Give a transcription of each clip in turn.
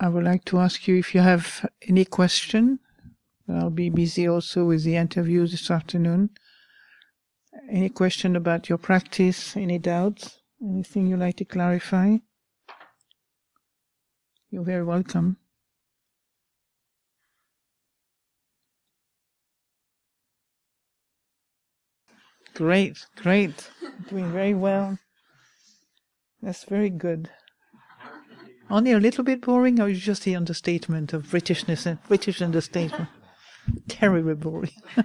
I would like to ask you if you have any question. I'll be busy also with the interview this afternoon. Any question about your practice? Any doubts? Anything you'd like to clarify? You're very welcome. Great, great. Doing very well. That's very good. Only a little bit boring, or is just the understatement of Britishness and British understatement? Terribly boring. How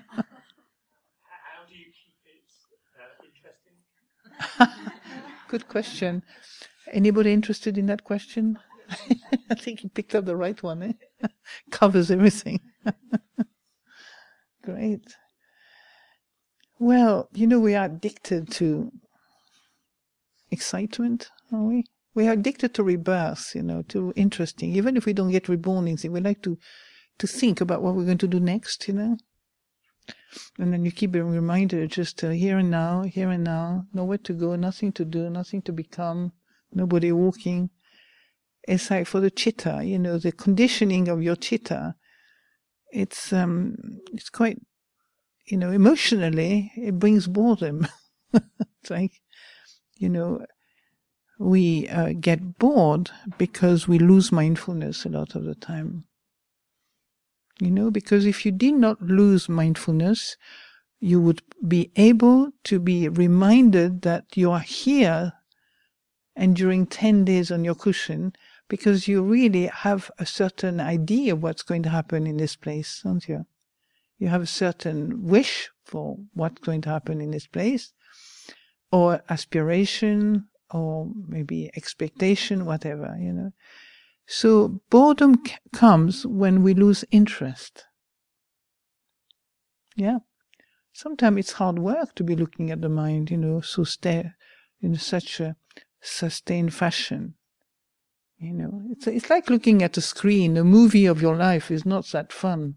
do you keep it uh, interesting? Good question. Anybody interested in that question? I think you picked up the right one. Eh? Covers everything. Great. Well, you know, we are addicted to excitement, are we? We are addicted to rebirth, you know, to interesting. Even if we don't get reborn in we like to, to think about what we're going to do next, you know? And then you keep being reminded just uh, here and now, here and now, nowhere to go, nothing to do, nothing to become, nobody walking. It's like for the chitta, you know, the conditioning of your chitta. It's um, it's quite, you know, emotionally, it brings boredom. it's like, you know, we uh, get bored because we lose mindfulness a lot of the time. You know, because if you did not lose mindfulness, you would be able to be reminded that you are here and during 10 days on your cushion because you really have a certain idea of what's going to happen in this place, don't you? You have a certain wish for what's going to happen in this place or aspiration or maybe expectation, whatever, you know. So boredom c- comes when we lose interest. Yeah. Sometimes it's hard work to be looking at the mind, you know, so stay in such a sustained fashion. You know, it's, it's like looking at a screen. A movie of your life is not that fun.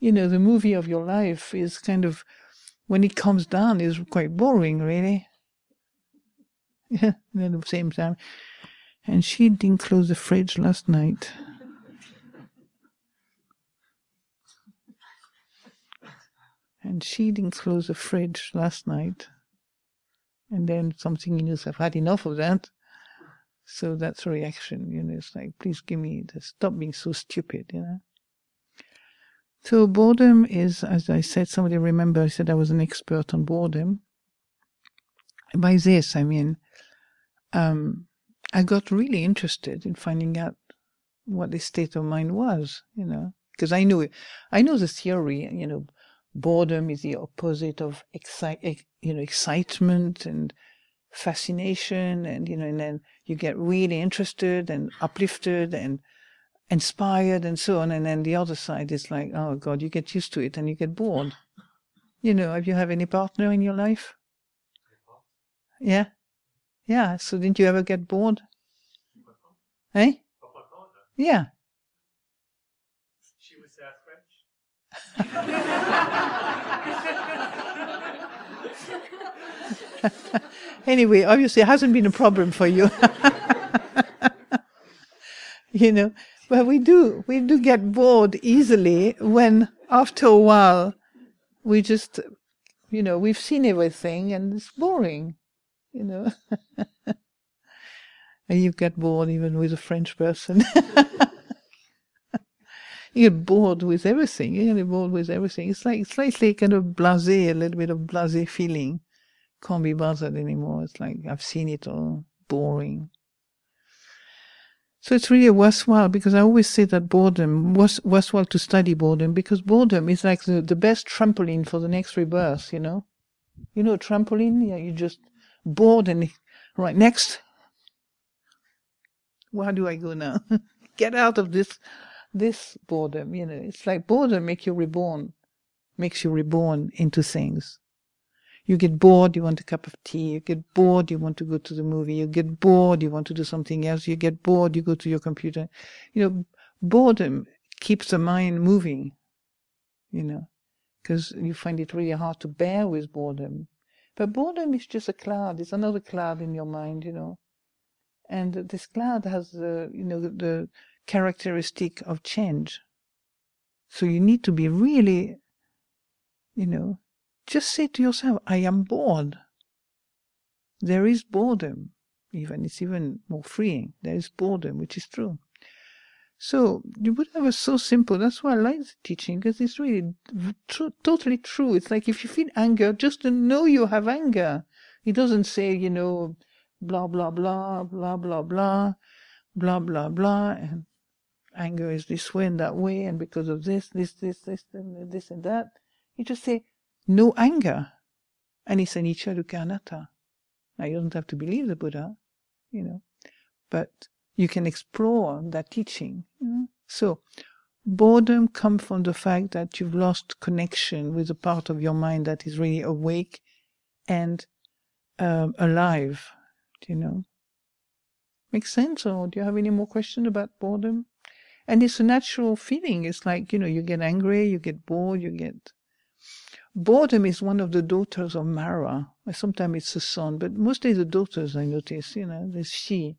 You know, the movie of your life is kind of, when it comes down, is quite boring, really. Yeah, at the same time and she didn't close the fridge last night. and she didn't close the fridge last night. And then something in you I've had enough of that. So that's a reaction, you know, it's like, please give me the stop being so stupid, you know. So boredom is, as I said, somebody remember I said I was an expert on boredom. By this I mean um, I got really interested in finding out what this state of mind was, you know, because I knew, I know the theory, you know, boredom is the opposite of excite, you know, excitement and fascination, and you know, and then you get really interested and uplifted and inspired and so on, and then the other side is like, oh God, you get used to it and you get bored. You know, have you have any partner in your life? Yeah. Yeah, so didn't you ever get bored? Eh? Yeah. She was uh, French. anyway, obviously, it hasn't been a problem for you. you know, but we do we do get bored easily when after a while we just you know we've seen everything and it's boring you know. and you get bored even with a French person. you get bored with everything. You get bored with everything. It's like slightly kind of blasé, a little bit of blasé feeling. Can't be bothered anymore. It's like I've seen it all. Boring. So it's really worthwhile because I always say that boredom was worthwhile to study boredom because boredom is like the, the best trampoline for the next rebirth, you know? You know, trampoline? Yeah, you just bored and right next. Where do I go now? Get out of this this boredom, you know. It's like boredom makes you reborn, makes you reborn into things. You get bored, you want a cup of tea. You get bored, you want to go to the movie. You get bored, you want to do something else. You get bored, you go to your computer. You know, boredom keeps the mind moving, you know, because you find it really hard to bear with boredom. But boredom is just a cloud. It's another cloud in your mind, you know. And this cloud has the, you know, the characteristic of change. So you need to be really, you know, just say to yourself, I am bored. There is boredom, even. It's even more freeing. There is boredom, which is true. So the Buddha was so simple. That's why I like the teaching because it's really tr- totally true. It's like if you feel anger, just to know you have anger. He doesn't say, you know, blah blah blah blah blah blah blah blah blah and anger is this way and that way and because of this this this this and this and that you just say no anger and it's anicca dukkha anatta now you don't have to believe the buddha you know but you can explore that teaching so boredom comes from the fact that you've lost connection with a part of your mind that is really awake and um, alive you know? Makes sense? Or do you have any more questions about boredom? And it's a natural feeling. It's like, you know, you get angry, you get bored, you get. Boredom is one of the daughters of Mara. Sometimes it's the son, but mostly the daughters, I notice, you know, there's she.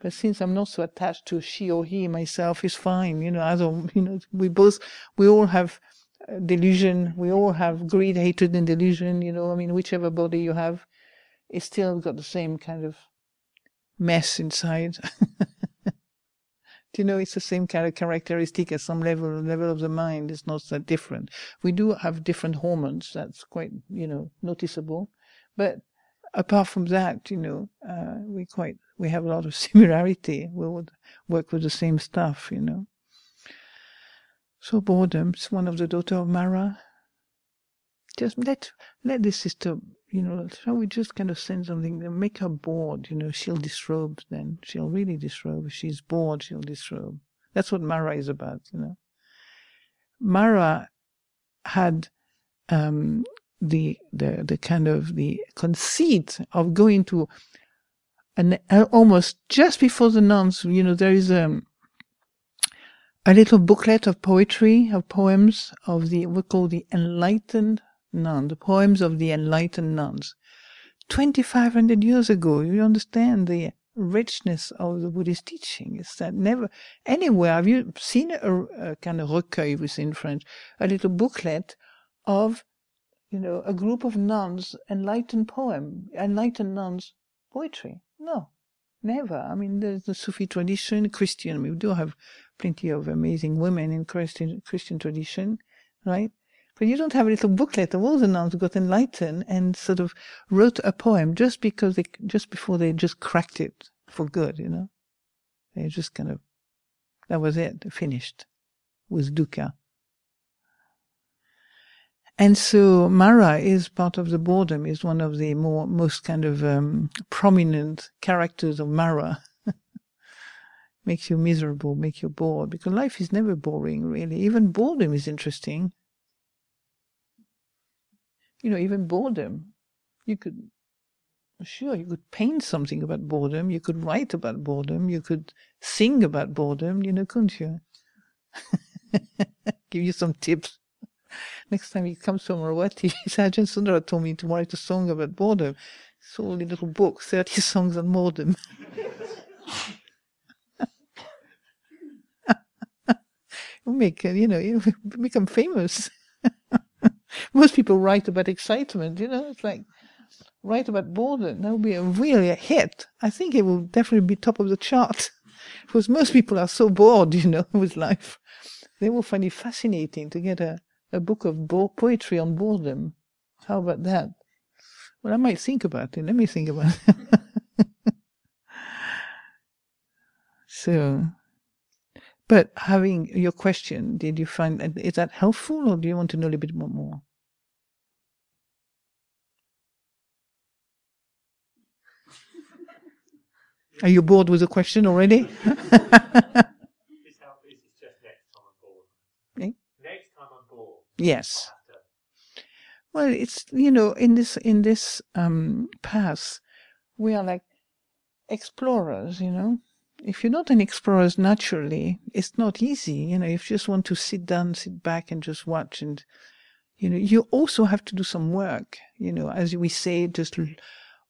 But since I'm not so attached to she or he myself, is fine. You know, I don't, you know, we both, we all have uh, delusion. We all have greed, hatred, and delusion. You know, I mean, whichever body you have, it's still got the same kind of mess inside. Do you know it's the same kind of characteristic at some level level of the mind? It's not that different. We do have different hormones. That's quite you know noticeable, but apart from that, you know, uh, we quite we have a lot of similarity. We would work with the same stuff, you know. So boredom. boredom's one of the daughter of Mara. Just let let this sister you know, shall we just kind of send something make her bored? You know, she'll disrobe then. She'll really disrobe. If she's bored, she'll disrobe. That's what Mara is about, you know. Mara had um, the, the, the kind of the conceit of going to an, uh, almost just before the nuns, you know, there is a, um, a little booklet of poetry, of poems of the, we call the enlightened nun, the poems of the enlightened nuns. 2500 years ago, you understand the richness of the Buddhist teaching. Is that never anywhere have you seen a, a kind of recueil, we say in French, a little booklet of, you know, a group of nuns, enlightened poem, enlightened nuns poetry? No, never. I mean, there's the Sufi tradition, Christian. We do have plenty of amazing women in Christian Christian tradition, right? But you don't have a little booklet of all the nuns who got enlightened and sort of wrote a poem just because they, just before they just cracked it for good, you know? They just kind of, that was it, finished with dukkha. And so Mara is part of the boredom, is one of the more, most kind of um, prominent characters of Mara. makes you miserable, makes you bored, because life is never boring, really. Even boredom is interesting you know, even boredom. You could, sure, you could paint something about boredom. You could write about boredom. You could sing about boredom, you know, couldn't you? Give you some tips. Next time he comes to Amaravati, Ajahn Sundara told me to write a song about boredom. It's all a little book, 30 songs on boredom. make, you know, you become famous. Most people write about excitement, you know, it's like write about boredom. That would be a really a hit. I think it will definitely be top of the chart. because most people are so bored, you know, with life. They will find it fascinating to get a, a book of bo- poetry on boredom. How about that? Well, I might think about it. Let me think about it. so, but having your question, did you find is that helpful, or do you want to know a little bit more? Are you bored with the question already? This help is just next time I'm bored. Eh? Next time I'm bored. Yes. I'll have to- Well, it's you know in this in this um, path, we are like explorers. You know, if you're not an explorer naturally, it's not easy. You know, if you just want to sit down, sit back, and just watch, and you know, you also have to do some work. You know, as we say, just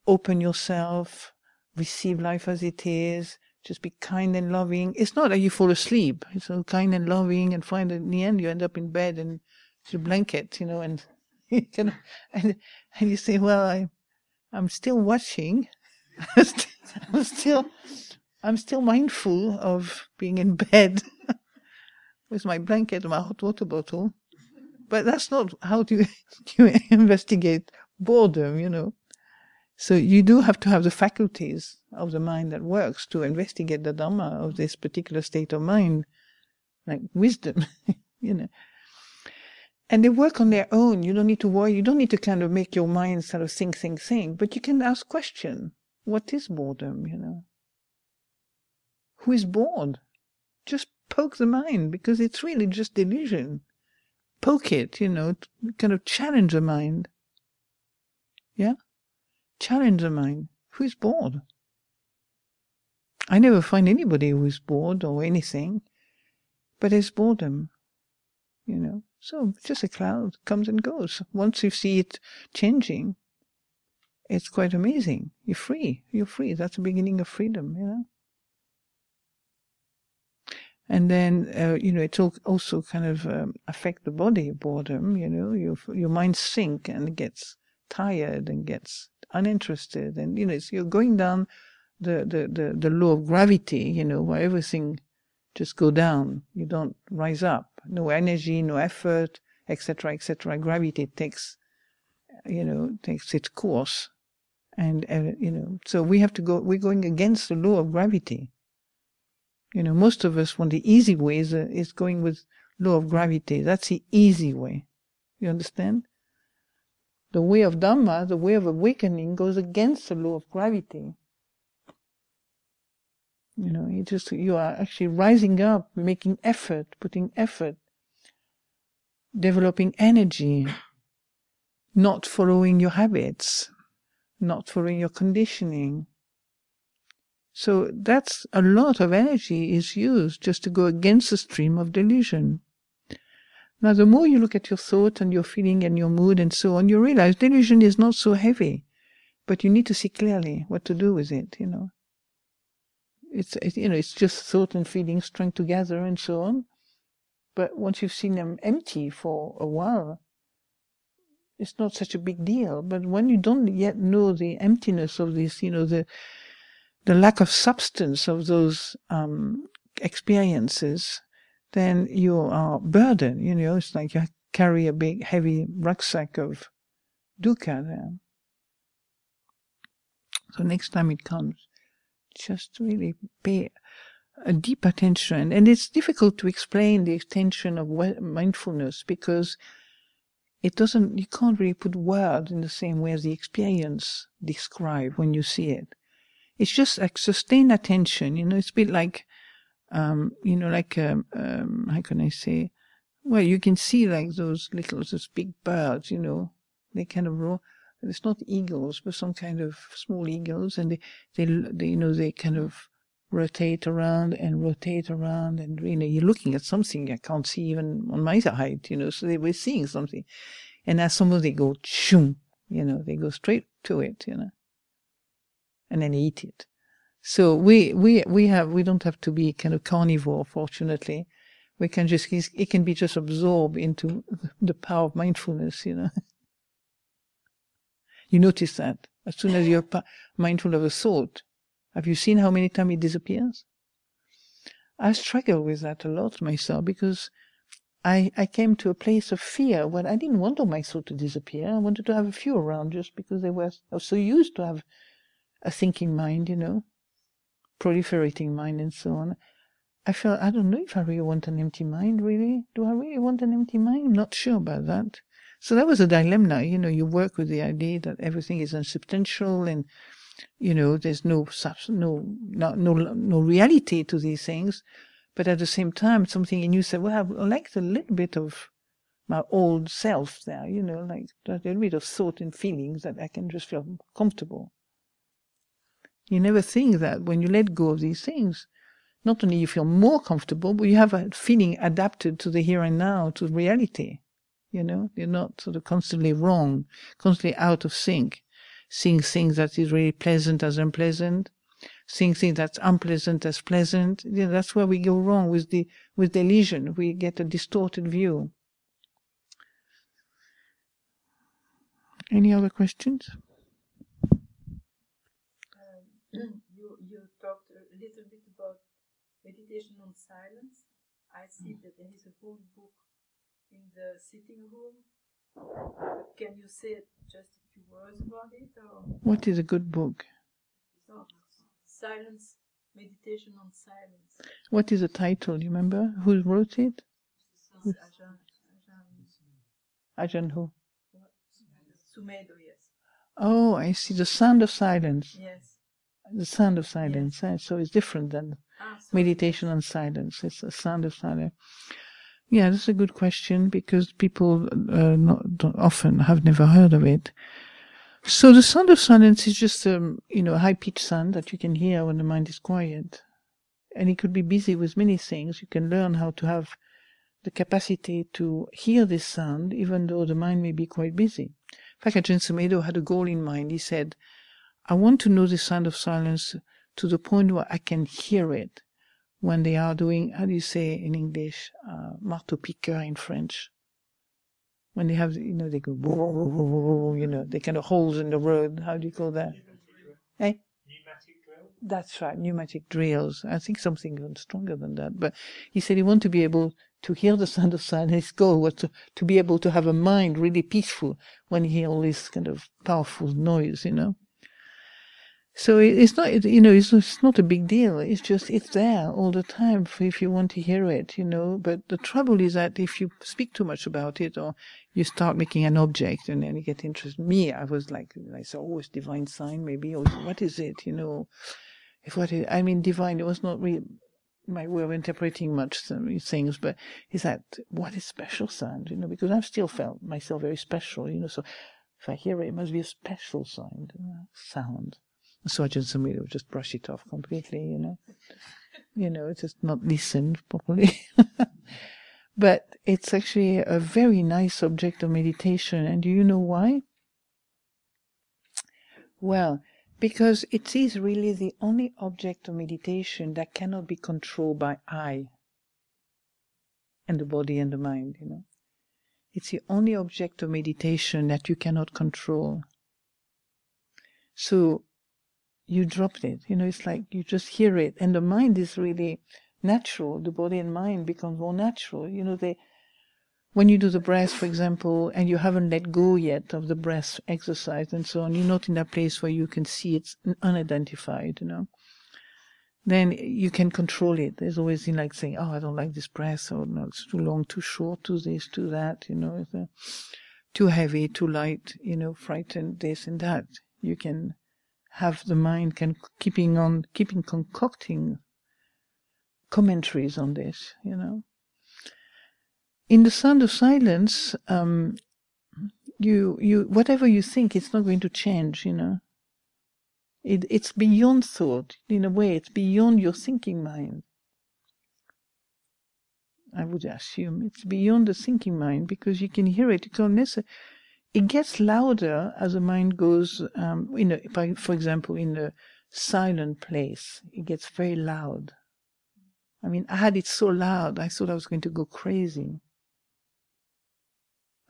open yourself, receive life as it is, just be kind and loving. It's not that you fall asleep. It's so kind and loving and find that in the end you end up in bed and your blanket, you know, and you can, and, and you say, well, I, I'm still watching. I'm still, I'm still mindful of being in bed with my blanket and my hot water bottle. But that's not how do you, you investigate boredom, you know. So you do have to have the faculties of the mind that works to investigate the Dhamma of this particular state of mind, like wisdom, you know. And they work on their own. You don't need to worry. You don't need to kind of make your mind sort of think, think, think. But you can ask question. What is boredom, you know? Who is bored? Just poke the mind because it's really just delusion. Poke it, you know, kind of challenge the mind. Yeah? challenge the mind. Who is bored? I never find anybody who is bored or anything, but there's boredom, you know. So just a cloud comes and goes. Once you see it changing, it's quite amazing. You're free. You're free. That's the beginning of freedom, you know. And then, uh, you know, it also kind of um, affect the body, boredom, you know, your, your mind sink and gets tired and gets uninterested and you know you're going down the, the, the, the law of gravity you know where everything just go down. You don't rise up. No energy no effort etc etc gravity takes you know takes its course. And uh, you know so we have to go we're going against the law of gravity. You know most of us want the easy way is, uh, is going with law of gravity. That's the easy way. You understand? The way of Dhamma, the way of awakening, goes against the law of gravity. You know, you just you are actually rising up, making effort, putting effort, developing energy, not following your habits, not following your conditioning. So that's a lot of energy is used just to go against the stream of delusion. Now, the more you look at your thought and your feeling and your mood and so on, you realize delusion is not so heavy, but you need to see clearly what to do with it, you know. It's, it, you know, it's just thought and feeling strung together and so on. But once you've seen them empty for a while, it's not such a big deal. But when you don't yet know the emptiness of this, you know, the, the lack of substance of those um, experiences, then you are burdened. You know, it's like you carry a big, heavy rucksack of dukkha there. So next time it comes, just really pay a deep attention. And it's difficult to explain the extension of mindfulness because it doesn't, you can't really put words in the same way as the experience describe when you see it. It's just like sustained attention, you know, it's a bit like um, you know, like, um, um, how can I say? Well, you can see like those little, those big birds, you know, they kind of roll. It's not eagles, but some kind of small eagles, and they, they, they, you know, they kind of rotate around and rotate around, and you know, you're looking at something I can't see even on my side, you know, so they were seeing something, and as some of they go, shoom, you know, they go straight to it, you know, and then eat it. So we we we have we don't have to be kind of carnivore. Fortunately, we can just it can be just absorbed into the power of mindfulness. You know, you notice that as soon as you're mindful of a thought, have you seen how many times it disappears? I struggle with that a lot myself because I, I came to a place of fear when I didn't want all my thoughts to disappear. I wanted to have a few around just because they were I was so used to have a thinking mind, you know proliferating mind and so on. I felt, I don't know if I really want an empty mind, really. Do I really want an empty mind? I'm not sure about that. So that was a dilemma. You know, you work with the idea that everything is unsubstantial and, you know, there's no, no, no, no, reality to these things. But at the same time, something in you said, well, I like a little bit of my old self there, you know, like a little bit of thought and feelings that I can just feel comfortable. You never think that when you let go of these things, not only you feel more comfortable, but you have a feeling adapted to the here and now, to reality. You know, you're not sort of constantly wrong, constantly out of sync, seeing things that is really pleasant as unpleasant, seeing things that's unpleasant as pleasant. Yeah, that's where we go wrong with the with the illusion. We get a distorted view. Any other questions? Um, you you talked a little bit about meditation on silence. I see that there is a whole book in the sitting room. Can you say just a few words about it? Or? What is a good book? So, silence, meditation on silence. What is the title? Do you remember? Who wrote it? Ajahn, who? Sumedho, yes. Oh, I see. The Sound of Silence. Yes. The Sound of Silence. eh, So it's different than Ah, meditation on silence. It's a sound of silence. Yeah, that's a good question because people uh, not, often have never heard of it. So the sound of silence is just um, you know a high pitched sound that you can hear when the mind is quiet, and it could be busy with many things. You can learn how to have the capacity to hear this sound even though the mind may be quite busy. In fact, Ajahn Sumedho had a goal in mind. He said, "I want to know the sound of silence to the point where I can hear it when they are doing, how do you say in English, uh, marteau piqueur in French? When they have, you know, they go, you know, they kind of holes in the road. How do you call that? Eh? Pneumatic drill. That's right, pneumatic drills. I think something even stronger than that. But he said he wanted to be able to hear the sound of silence. His goal was to, to be able to have a mind really peaceful when he hear all this kind of powerful noise, you know. So it's not, you know, it's, not a big deal. It's just, it's there all the time for if you want to hear it, you know. But the trouble is that if you speak too much about it or you start making an object and then you get interested. Me, I was like, I oh, it's divine sign, maybe. Or what is it, you know? If what is, I mean, divine, it was not really my way of interpreting much things, but is that what is special sound, you know? Because I've still felt myself very special, you know. So if I hear it, it must be a special sound, uh, sound. So I just brush it off completely, you know. You know, it's just not listened properly. but it's actually a very nice object of meditation. And do you know why? Well, because it is really the only object of meditation that cannot be controlled by I and the body and the mind, you know. It's the only object of meditation that you cannot control. So you dropped it. You know, it's like you just hear it, and the mind is really natural. The body and mind becomes more natural. You know, they when you do the breath, for example, and you haven't let go yet of the breath exercise and so on, you're not in that place where you can see it's unidentified. You know, then you can control it. There's always in like saying, "Oh, I don't like this breath," or "No, it's too long, too short, too this, too that." You know, too heavy, too light. You know, frightened, this and that. You can have the mind can keeping on keeping concocting commentaries on this you know. In the sound of silence um you you whatever you think it's not going to change you know. It, it's beyond thought in a way it's beyond your thinking mind. I would assume it's beyond the thinking mind because you can hear it it's not necessary it gets louder as the mind goes um, in a, for example in a silent place it gets very loud. I mean i had it so loud i thought i was going to go crazy.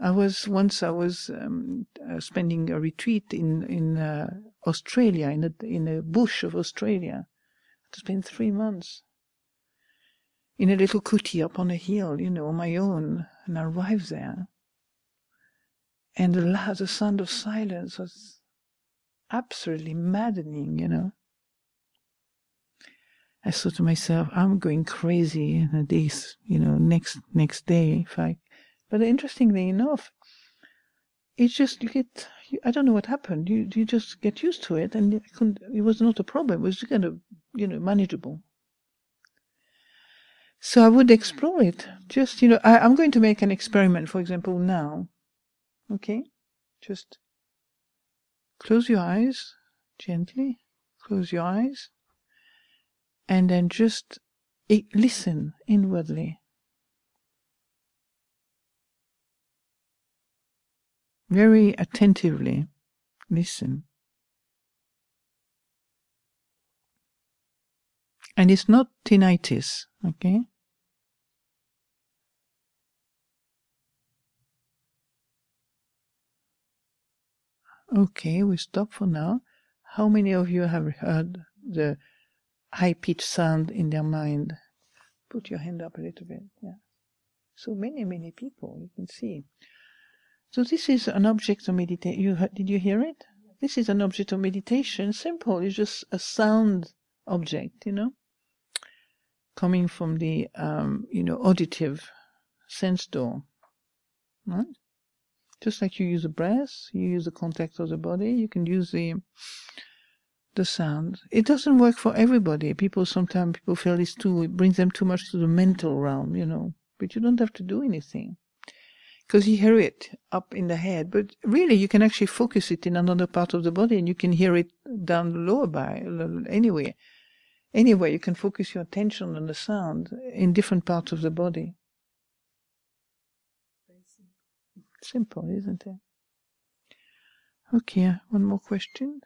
I was once i was um, uh, spending a retreat in in uh, australia in a in a bush of australia. To spend three months in a little kuti up on a hill you know on my own and i arrived there and the, the sound of silence was absolutely maddening, you know. I thought to myself, I'm going crazy days, you know, next next day if I. But interestingly enough, it's just you get. I don't know what happened. You you just get used to it, and it was not a problem. It was kind of you know manageable. So I would explore it. Just you know, I, I'm going to make an experiment. For example, now. Okay? Just close your eyes gently. Close your eyes. And then just listen inwardly. Very attentively listen. And it's not tinnitus, okay? Okay, we stop for now. How many of you have heard the high pitched sound in their mind? Put your hand up a little bit. Yeah. So many, many people, you can see. So this is an object of meditation. You heard, did you hear it? This is an object of meditation. Simple. It's just a sound object, you know, coming from the, um, you know, auditive sense door. Right? Just like you use a breath, you use the contact of the body, you can use the the sound. It doesn't work for everybody. People sometimes people feel this too. It brings them too much to the mental realm, you know. But you don't have to do anything because you hear it up in the head. But really, you can actually focus it in another part of the body, and you can hear it down the lower by Anyway, anyway, you can focus your attention on the sound in different parts of the body. Simple, isn't it? Okay, one more question.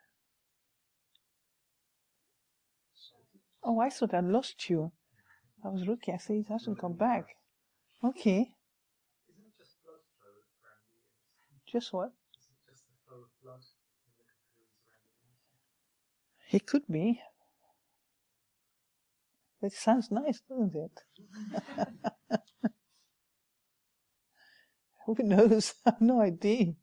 Oh, I thought I lost you. I was looking. I said he hasn't come back. Okay. Just what? It just? It could be. It sounds nice, doesn't it? Who knows? I have no idea.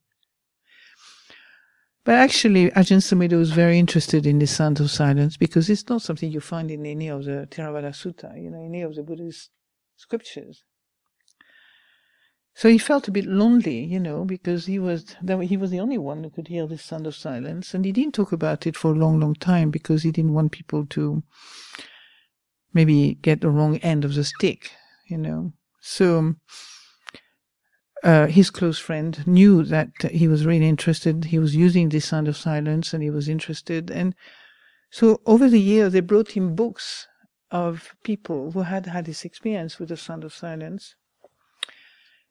But actually, Ajahn Sumedho was very interested in the sound of silence because it's not something you find in any of the Theravada Sutta, you know, any of the Buddhist scriptures. So he felt a bit lonely, you know, because he was he was the only one who could hear the sound of silence, and he didn't talk about it for a long, long time because he didn't want people to maybe get the wrong end of the stick, you know. So uh, his close friend knew that he was really interested. He was using the sound of silence, and he was interested. And so over the years, they brought him books of people who had had this experience with the sound of silence.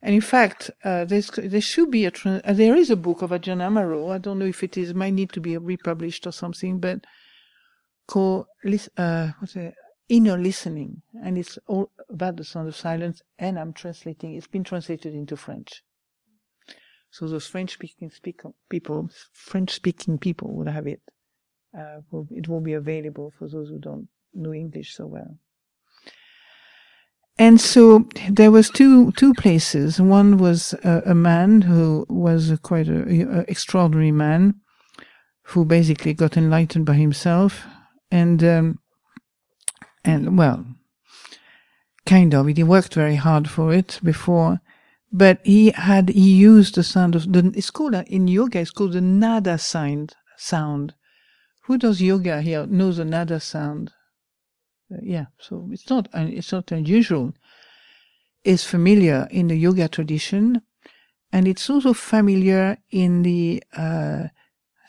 And in fact, uh, there should be a uh, there is a book of Ajahn Amaro. I don't know if it is might need to be republished or something, but called uh, what's it? Inner listening, and it's all about the sound of silence. And I'm translating. It's been translated into French. So those French-speaking people, French-speaking people will have it. Uh, it will be available for those who don't know English so well. And so there was two two places. One was a, a man who was a quite an extraordinary man, who basically got enlightened by himself, and um, and well, kind of. He worked very hard for it before, but he had he used the sound of the. It's called in yoga. It's called the nada sound. Sound. Who does yoga here knows the nada sound? Uh, yeah, so it's not it's not unusual. It's familiar in the yoga tradition, and it's also familiar in the uh,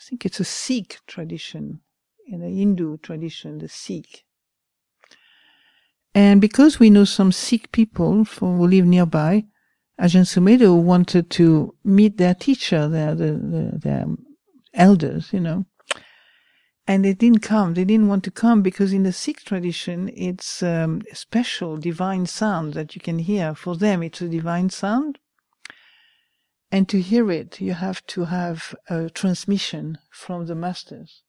I think it's a Sikh tradition, in the Hindu tradition, the Sikh. And because we know some Sikh people who live nearby, Ajahn Sumedho wanted to meet their teacher, their, their, their elders, you know and they didn't come. They didn't want to come because in the Sikh tradition, it's um, a special divine sound that you can hear. For them, it's a divine sound. And to hear it, you have to have a transmission from the masters.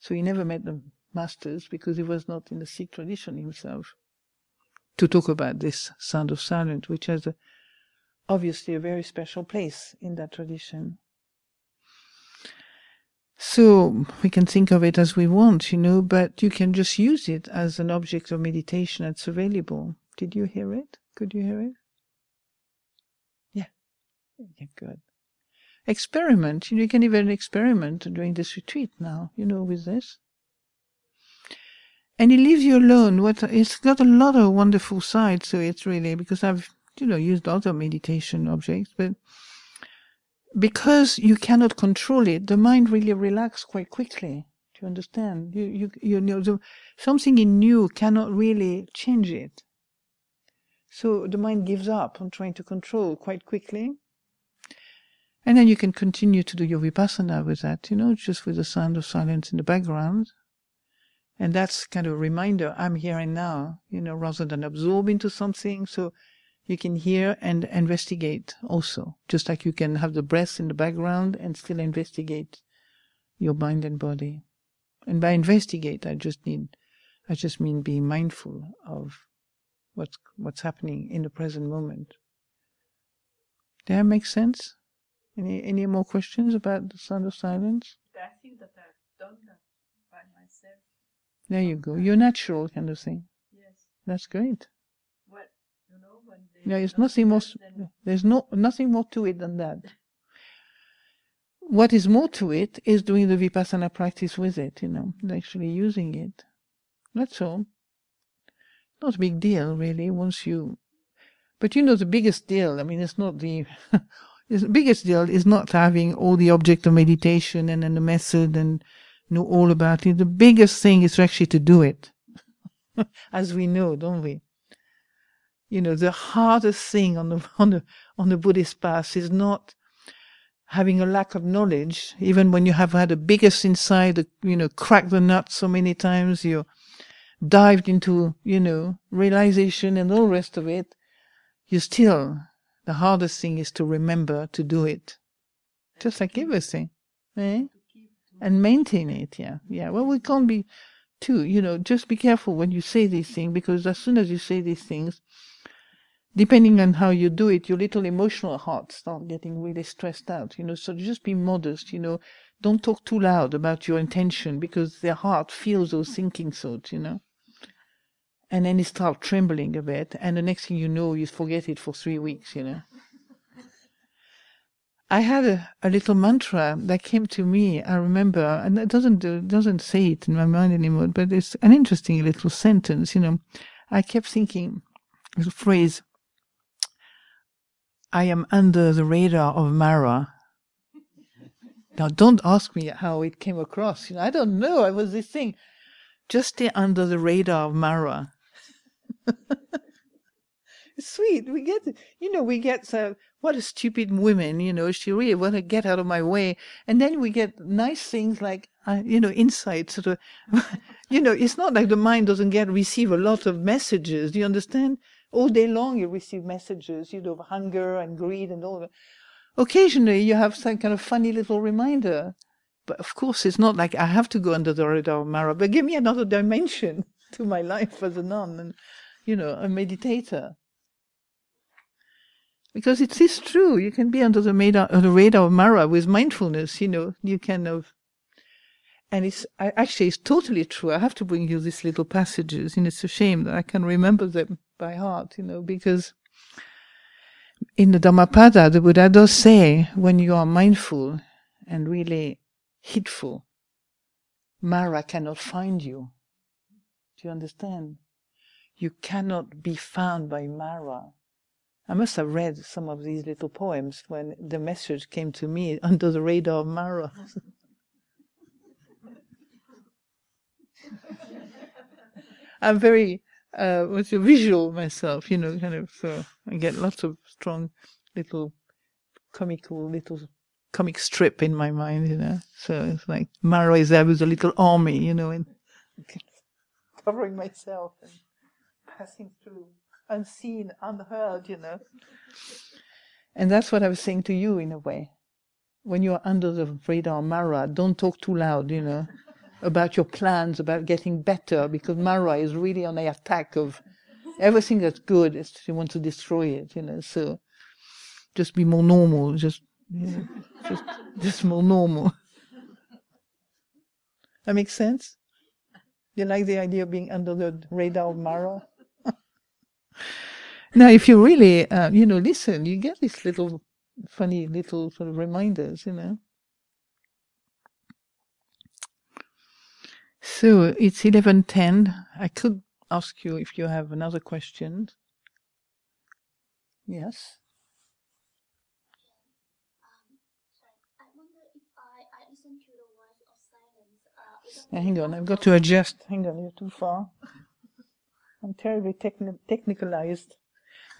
So he never met the masters because he was not in the Sikh tradition himself to talk about this sound of silence, which has a, obviously a very special place in that tradition. So we can think of it as we want, you know, but you can just use it as an object of meditation that's available. Did you hear it? Could you hear it? Yeah. Yeah, good. Experiment. You, know, you can even experiment during this retreat now, you know, with this. And it leaves you alone. What it's got a lot of wonderful sides to it, really, because I've, you know, used other meditation objects, but because you cannot control it, the mind really relaxes quite quickly. Do you understand? You, you, you know, the, something in you cannot really change it. So the mind gives up on trying to control quite quickly. And then you can continue to do your vipassana with that, you know, just with the sound of silence in the background. And that's kind of a reminder I'm here and now, you know, rather than absorb into something. So you can hear and investigate also, just like you can have the breath in the background and still investigate your mind and body. And by investigate, I just need, I just mean being mindful of what's what's happening in the present moment. Does that make sense? Any any more questions about the sound of silence? I think that I've done that by myself. There you go. You're natural kind of thing. Yes. That's great. Well, you know, There is nothing more. There's no nothing more to it than that. What is more to it is doing the vipassana practice with it. You know, actually using it. That's all. Not a big deal, really. Once you, but you know, the biggest deal. I mean, it's not the. the biggest deal is not having all the object of meditation and then the method and know all about it. The biggest thing is actually to do it, as we know, don't we? you know the hardest thing on the on the on the Buddhist path is not having a lack of knowledge, even when you have had the biggest inside, the, you know, cracked the nut so many times, you dived into, you know, realization and all the rest of it, you still, the hardest thing is to remember to do it. Just like everything. Eh? And maintain it. Yeah, yeah. Well, we can't be too. You know, just be careful when you say these things because as soon as you say these things, depending on how you do it, your little emotional heart start getting really stressed out. You know, so just be modest. You know, don't talk too loud about your intention because their heart feels those thinking thoughts. You know. And then it start trembling a bit, and the next thing you know, you forget it for three weeks, you know. I had a, a little mantra that came to me. I remember, and it doesn't doesn't say it in my mind anymore, but it's an interesting little sentence. You know, I kept thinking the phrase, "I am under the radar of Mara." Now, don't ask me how it came across. You know, I don't know. I was this thing, just stay under the radar of Mara. Sweet. We get, you know, we get so what a stupid woman, you know, she really want to get out of my way. And then we get nice things like, uh, you know, insight sort of, you know, it's not like the mind doesn't get, receive a lot of messages. Do you understand? All day long you receive messages, you know, of hunger and greed and all that. Occasionally you have some kind of funny little reminder. But of course, it's not like I have to go under the radar of Mara, but give me another dimension to my life as a nun and, you know, a meditator because it is true. You can be under the radar, uh, the radar of Mara with mindfulness. You know, you can of, and it's actually it's totally true. I have to bring you these little passages, and it's a shame that I can remember them by heart. You know, because in the Dhammapada, the Buddha does say when you are mindful and really heedful, Mara cannot find you. Do you understand? You cannot be found by Mara. I must have read some of these little poems when the message came to me under the radar of Mara. I'm very uh, what's a visual myself, you know, kind of. So I get lots of strong little comical little comic strip in my mind, you know. So it's like Mara is there with a little army, you know, and covering myself and passing through unseen, unheard, you know. And that's what I was saying to you in a way. When you're under the radar Mara, don't talk too loud, you know, about your plans, about getting better, because Mara is really on the attack of everything that's good. She wants to destroy it, you know. So just be more normal, just you know, just just more normal. That makes sense. You like the idea of being under the radar of Mara? Now, if you really, uh, you know, listen, you get these little funny little sort of reminders, you know. So it's eleven ten. I could ask you if you have another question. Yes. Um, sorry. I wonder if I, I listen to the voice of silence. Uh, is that Yeah, hang on, I've got to adjust. Hang on, you're too far. I'm terribly techni- technicalized.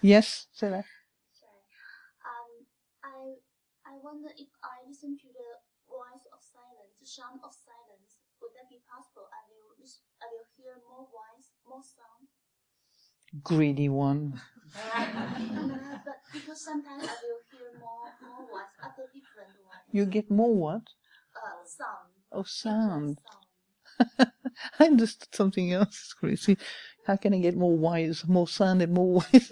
Yes, Sarah. Sorry. Um, I I wonder if I listen to the voice of silence, the sound of silence, would that be possible? I will I will hear more voice, more sound. Greedy one. But because sometimes I will hear more, more voice, other different ones. You get more what? Uh, sound. Oh, sound. Sound. I understood something else. It's crazy. How can I get more wise, more sound and more wise?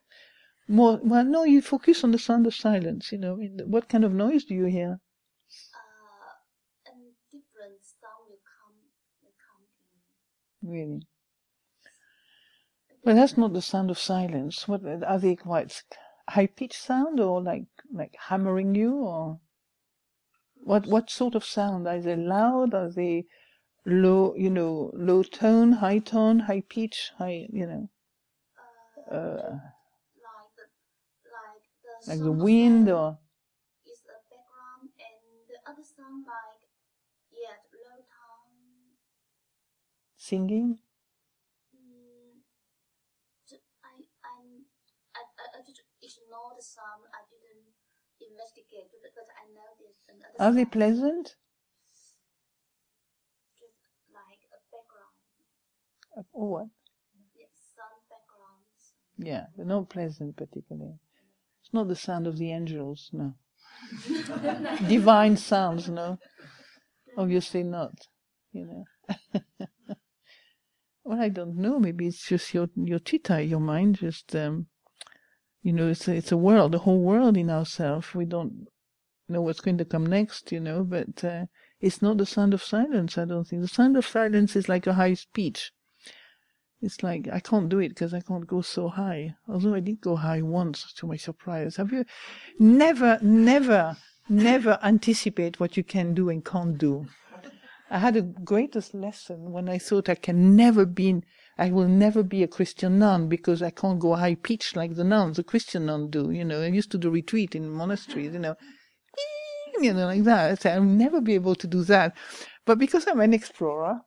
more, well, no, you focus on the sound of silence, you know. What kind of noise do you hear? Uh, and different sound will come, will come to. Really? Well, that's not the sound of silence. What are they quite high pitched sound or like like hammering you or what what sort of sound? Are they loud? Are they low? You know, low tone, high tone, high pitch, high. You know, Uh, uh, like the, like the like the wind or is a background, and the other sound like yeah, low tone. singing. Mm, I I'm I I, I just ignore the sound. I didn't investigate, but, I know there's another. Are they pleasant? Just like a background, Or what? yeah, sound backgrounds. Yeah, they're not pleasant particularly. It's not the sound of the angels, no. Divine sounds, no. Obviously not, you know. well, I don't know. Maybe it's just your your chitta, your mind. Just um, you know, it's a, it's a world, a whole world in ourselves. We don't know what's going to come next, you know. But uh, it's not the sound of silence. I don't think the sound of silence is like a high speech. It's like I can't do it because I can't go so high. Although I did go high once, to my surprise. Have you never, never, never anticipate what you can do and can't do? I had a greatest lesson when I thought I can never be, I will never be a Christian nun because I can't go high pitch like the nuns, the Christian nuns do. You know, I used to do retreat in monasteries. You know, you know, like that. I'll never be able to do that. But because I'm an explorer,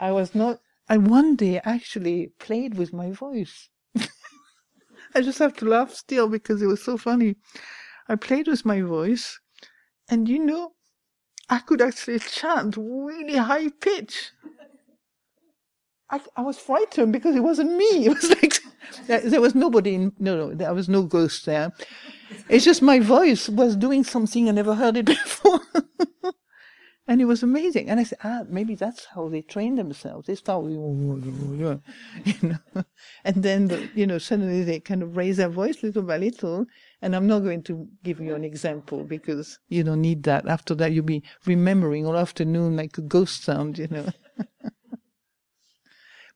I was not. I one day actually played with my voice. I just have to laugh still because it was so funny. I played with my voice, and you know, I could actually chant really high pitch. I, I was frightened because it wasn't me. It was like there was nobody. In, no, no, there was no ghost there. It's just my voice was doing something I never heard it before. And it was amazing. And I said, ah, maybe that's how they train themselves. They start, with, you know, and then, the, you know, suddenly they kind of raise their voice little by little. And I'm not going to give you an example because you don't need that. After that, you'll be remembering all afternoon like a ghost sound, you know.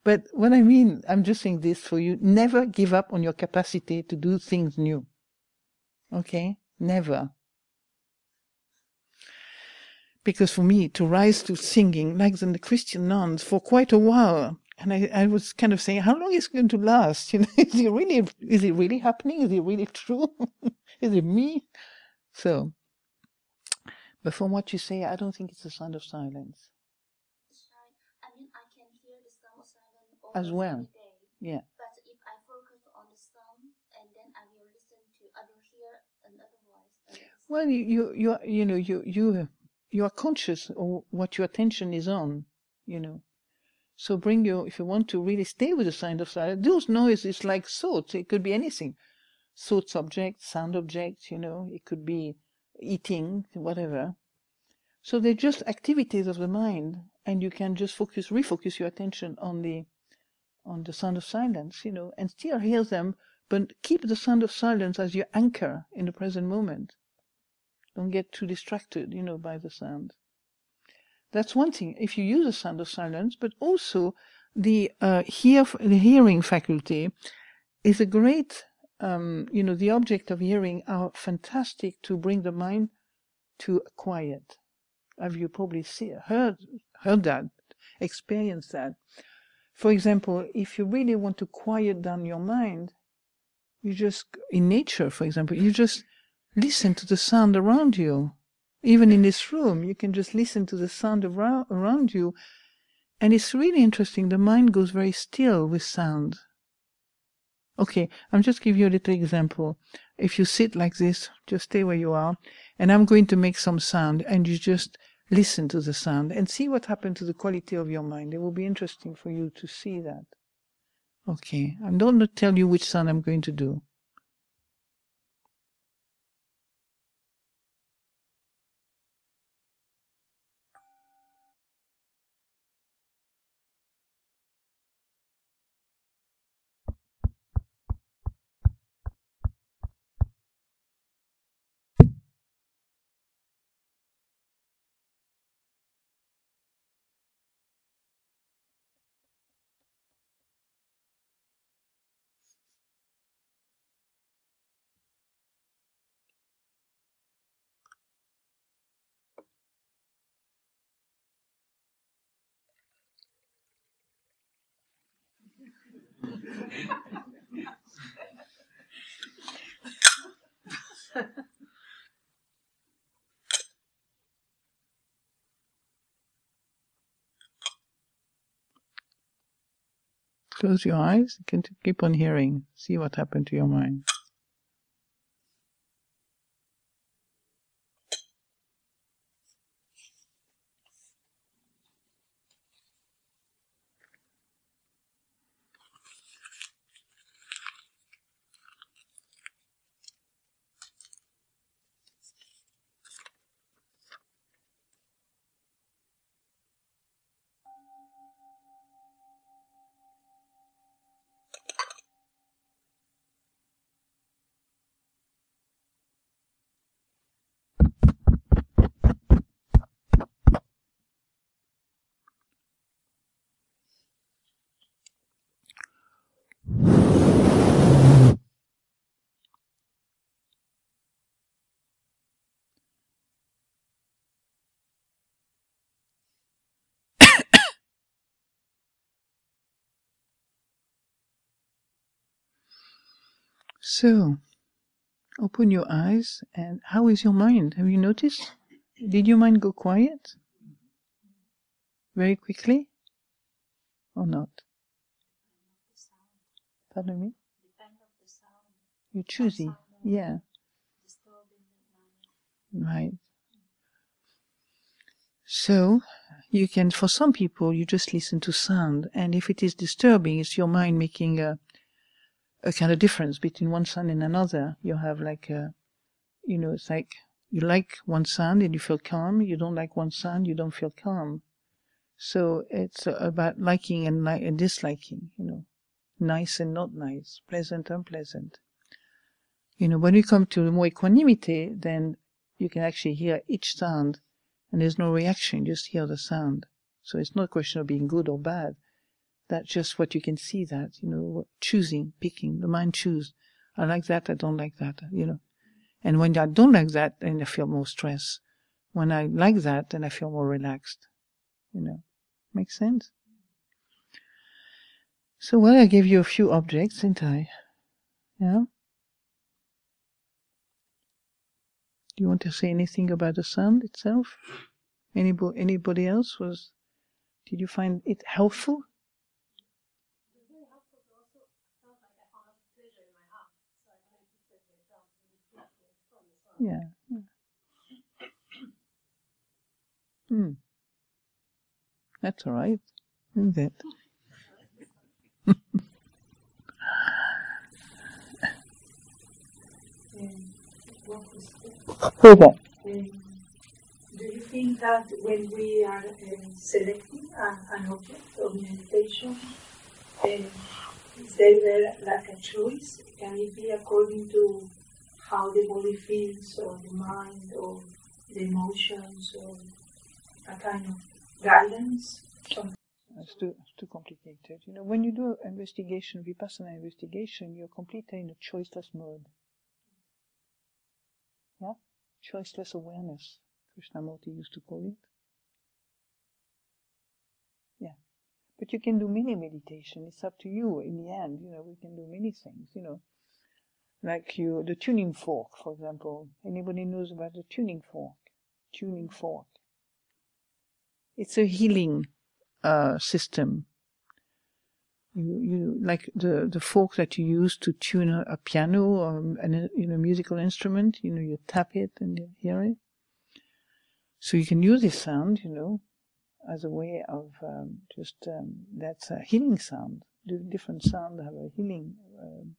but what I mean, I'm just saying this for you. Never give up on your capacity to do things new. Okay? Never. Because for me, to rise to singing, like the Christian nuns, for quite a while, and I, I was kind of saying, how long is it going to last? You know, is it really, is it really happening? Is it really true? is it me? So, but from what you say, I don't think it's a sound of silence. I mean I can hear the sound of silence As well. every day. Yeah. But if I focus on the sound and then I will listen to, I will hear another voice. Well, you, you, you, you know, you, you, you are conscious of what your attention is on, you know. So bring your, if you want to really stay with the sound of silence, those noises like thoughts, it could be anything. Thoughts objects, sound objects, you know, it could be eating, whatever. So they're just activities of the mind, and you can just focus, refocus your attention on the, on the sound of silence, you know, and still hear them, but keep the sound of silence as your anchor in the present moment. Don't get too distracted, you know, by the sound. That's one thing. If you use a sound of silence, but also the uh, hear the hearing faculty is a great, um, you know, the object of hearing are fantastic to bring the mind to quiet. Have you probably see, heard heard that, experienced that? For example, if you really want to quiet down your mind, you just in nature, for example, you just listen to the sound around you. Even in this room, you can just listen to the sound around, you. And it's really interesting. The mind goes very still with sound. Okay, I'm just give you a little example. If you sit like this, just stay where you are, and I'm going to make some sound, and you just listen to the sound and see what happened to the quality of your mind. It will be interesting for you to see that. Okay, I'm not going to tell you which sound I'm going to do. Close your eyes. Can keep on hearing. See what happened to your mind. So, open your eyes and how is your mind? Have you noticed? Did your mind go quiet? Very quickly? Or not? Pardon me? You're choosy. Yeah, right. So, you can, for some people, you just listen to sound, and if it is disturbing, it's your mind making a, a kind of difference between one sound and another. You have like a, you know, it's like you like one sound and you feel calm. You don't like one sound, you don't feel calm. So it's about liking and, li- and disliking, you know, nice and not nice, pleasant, unpleasant. You know, when you come to more equanimity, then you can actually hear each sound and there's no reaction, you just hear the sound. So it's not a question of being good or bad. That's just what you can see that, you know, choosing, picking, the mind choose. I like that, I don't like that, you know. And when I don't like that, then I feel more stress. When I like that, then I feel more relaxed, you know. Makes sense? So, well, I gave you a few objects, didn't I? Yeah? Do you want to say anything about the sound itself? Anybody, anybody else was, did you find it helpful? Yeah. yeah. Hmm. That's all right, isn't it? Um, what is Hold on. Um, do you think that when we are um, selecting a, an object of meditation, um, is there like a choice? Can it be according to how the body feels, or the mind, or the emotions, or a kind of guidance? It's too, it's too complicated. You know, when you do investigation, vipassana investigation, you're completely in a choiceless mode. Yeah? Choiceless awareness, Krishnamurti used to call it. Yeah. But you can do many meditation. It's up to you in the end. You know, we can do many things, you know. Like you, the tuning fork, for example. Anybody knows about the tuning fork? Tuning fork. It's a healing uh, system. You, you like the the fork that you use to tune a, a piano or an you know musical instrument. You know you tap it and you hear it. So you can use this sound, you know, as a way of um, just um, that's a healing sound. Different sound have a healing um,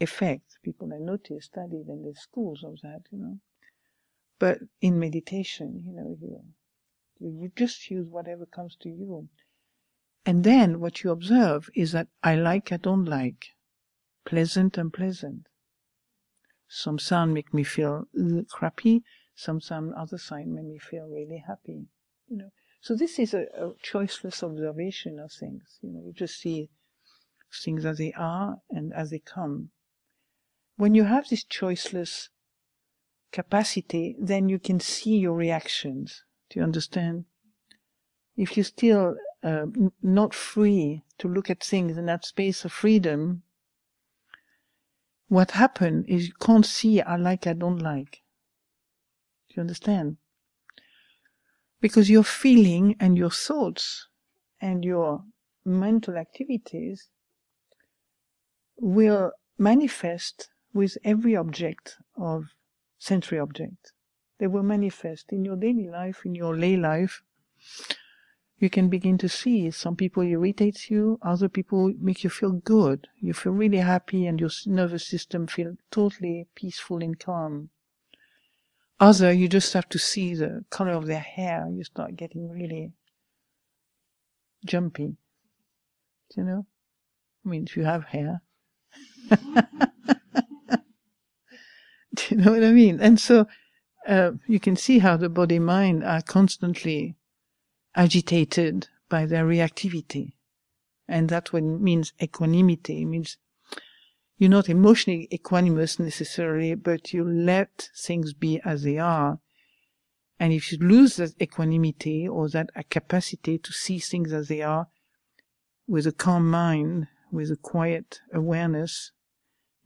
effect. People I notice studied in the schools of that, you know. But in meditation, you know, you you, just use whatever comes to you. And then what you observe is that I like, I don't like, pleasant, unpleasant. Some sound make me feel crappy. Some sound, other sound make me feel really happy. You know, so this is a, a choiceless observation of things. You know, you just see things as they are and as they come. When you have this choiceless capacity, then you can see your reactions. Do you understand? If you're still uh, n- not free to look at things in that space of freedom, what happens is you can't see I like, I don't like. Do you understand? Because your feeling and your thoughts and your mental activities will manifest with every object of sensory object. They will manifest in your daily life, in your lay life. You can begin to see some people irritate you, other people make you feel good. You feel really happy and your nervous system feel totally peaceful and calm. Other, you just have to see the color of their hair. You start getting really jumpy. Do You know? I mean, if you have hair. You know what I mean? And so uh, you can see how the body mind are constantly agitated by their reactivity. And that what means equanimity. It means you're not emotionally equanimous necessarily, but you let things be as they are. And if you lose that equanimity or that capacity to see things as they are with a calm mind, with a quiet awareness,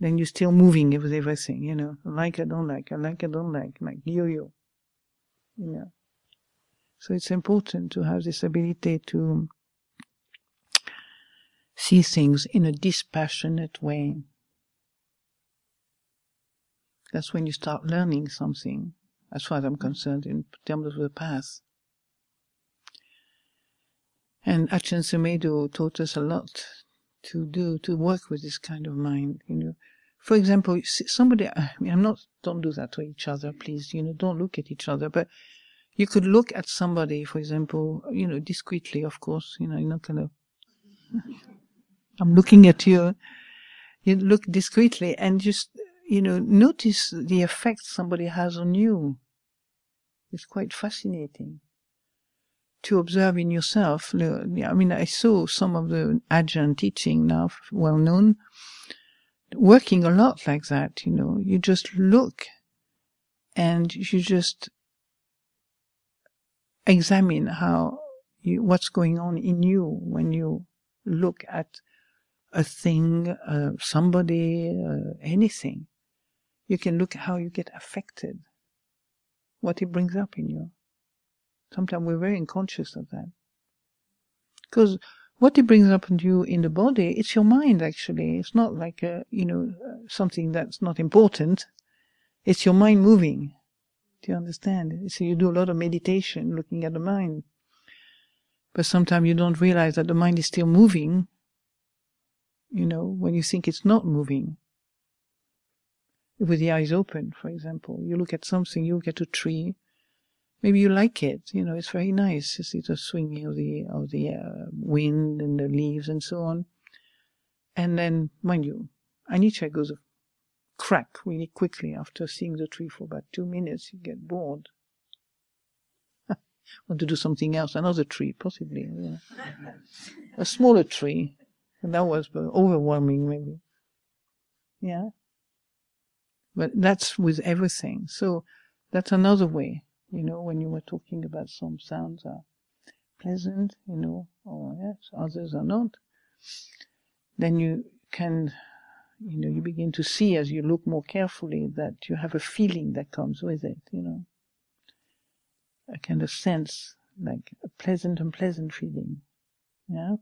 then you're still moving with everything, you know. Like, I don't like, I like, I don't like, like yo-yo, you know. So it's important to have this ability to see things in a dispassionate way. That's when you start learning something, as far as I'm concerned, in terms of the path. And Ajahn Sumedho taught us a lot to do, to work with this kind of mind, you know. For example, somebody, I mean, I'm not, don't do that to each other, please, you know, don't look at each other, but you could look at somebody, for example, you know, discreetly, of course, you know, you're not gonna, I'm looking at you, you look discreetly and just, you know, notice the effect somebody has on you. It's quite fascinating to observe in yourself. I mean, I saw some of the Ajahn teaching now, well known, working a lot like that, you know. You just look and you just examine how you, what's going on in you when you look at a thing, uh, somebody, uh, anything. You can look how you get affected, what it brings up in you. Sometimes we're very unconscious of that. Because what it brings up in you in the body, it's your mind actually. It's not like a, you know, something that's not important. It's your mind moving. Do you understand? So you do a lot of meditation looking at the mind. But sometimes you don't realize that the mind is still moving, you know, when you think it's not moving. With the eyes open, for example. You look at something, you look at a tree, maybe you like it. You know, it's very nice to see the swinging of the of the uh, wind and the leaves and so on. And then, mind you, anicca goes a crack really quickly after seeing the tree for about two minutes. You get bored. Want to do something else, another tree, possibly. Yeah. a smaller tree. And that was overwhelming, maybe. Yeah. But that's with everything. So that's another way you know, when you were talking about some sounds are pleasant, you know, or yes, others are not, then you can, you know, you begin to see as you look more carefully that you have a feeling that comes with it, you know, a kind of sense, like a pleasant and pleasant feeling, yeah.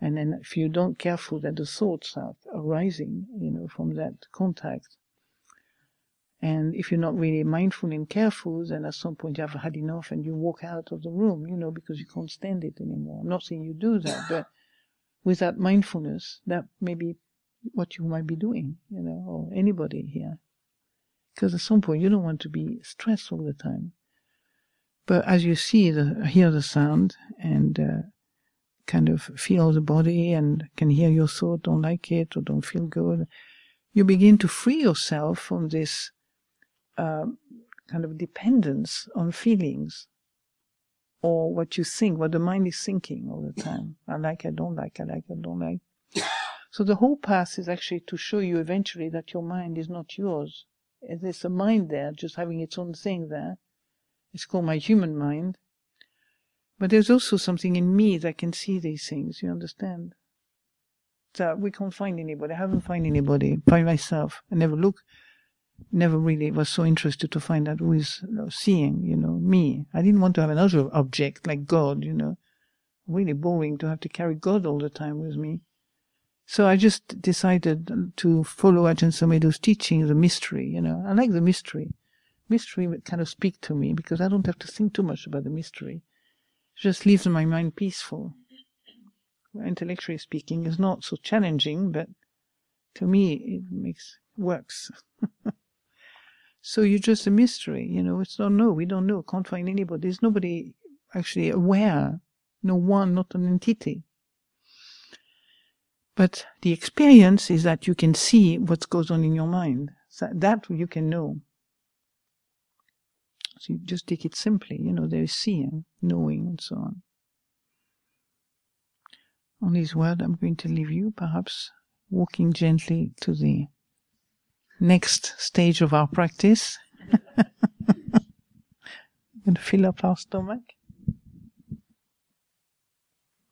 And then if you don't careful that the thoughts are arising, you know, from that contact, And if you're not really mindful and careful, then at some point you have had enough and you walk out of the room, you know, because you can't stand it anymore. I'm not saying you do that, but with that mindfulness, that may be what you might be doing, you know, or anybody here. Because at some point you don't want to be stressed all the time. But as you see, the, hear the sound and uh, kind of feel the body and can hear your thought, don't like it or don't feel good, you begin to free yourself from this uh, kind of dependence on feelings or what you think, what the mind is thinking all the time. I like, I don't like, I like, I don't like. So the whole path is actually to show you eventually that your mind is not yours. There's a mind there, just having its own thing there. It's called my human mind. But there's also something in me that can see these things, you understand? That we can't find anybody. I haven't found anybody by myself. I never look, never really was so interested to find out who is seeing, you know, me. I didn't want to have another object like God, you know. Really boring to have to carry God all the time with me. So I just decided to follow Ajahn Sumedho's teaching, the mystery, you know. I like the mystery. Mystery kind of speak to me because I don't have to think too much about the mystery. It just leaves my mind peaceful. Intellectually speaking, is not so challenging, but to me it makes works. so you're just a mystery, you know. It's not no, we don't know, can't find anybody. There's nobody actually aware, no one, not an entity. But the experience is that you can see what goes on in your mind. That you can know. So you just take it simply, you know, there is seeing, knowing, and so on. On this word, I'm going to leave you, perhaps walking gently to the next stage of our practice. to fill up our stomach.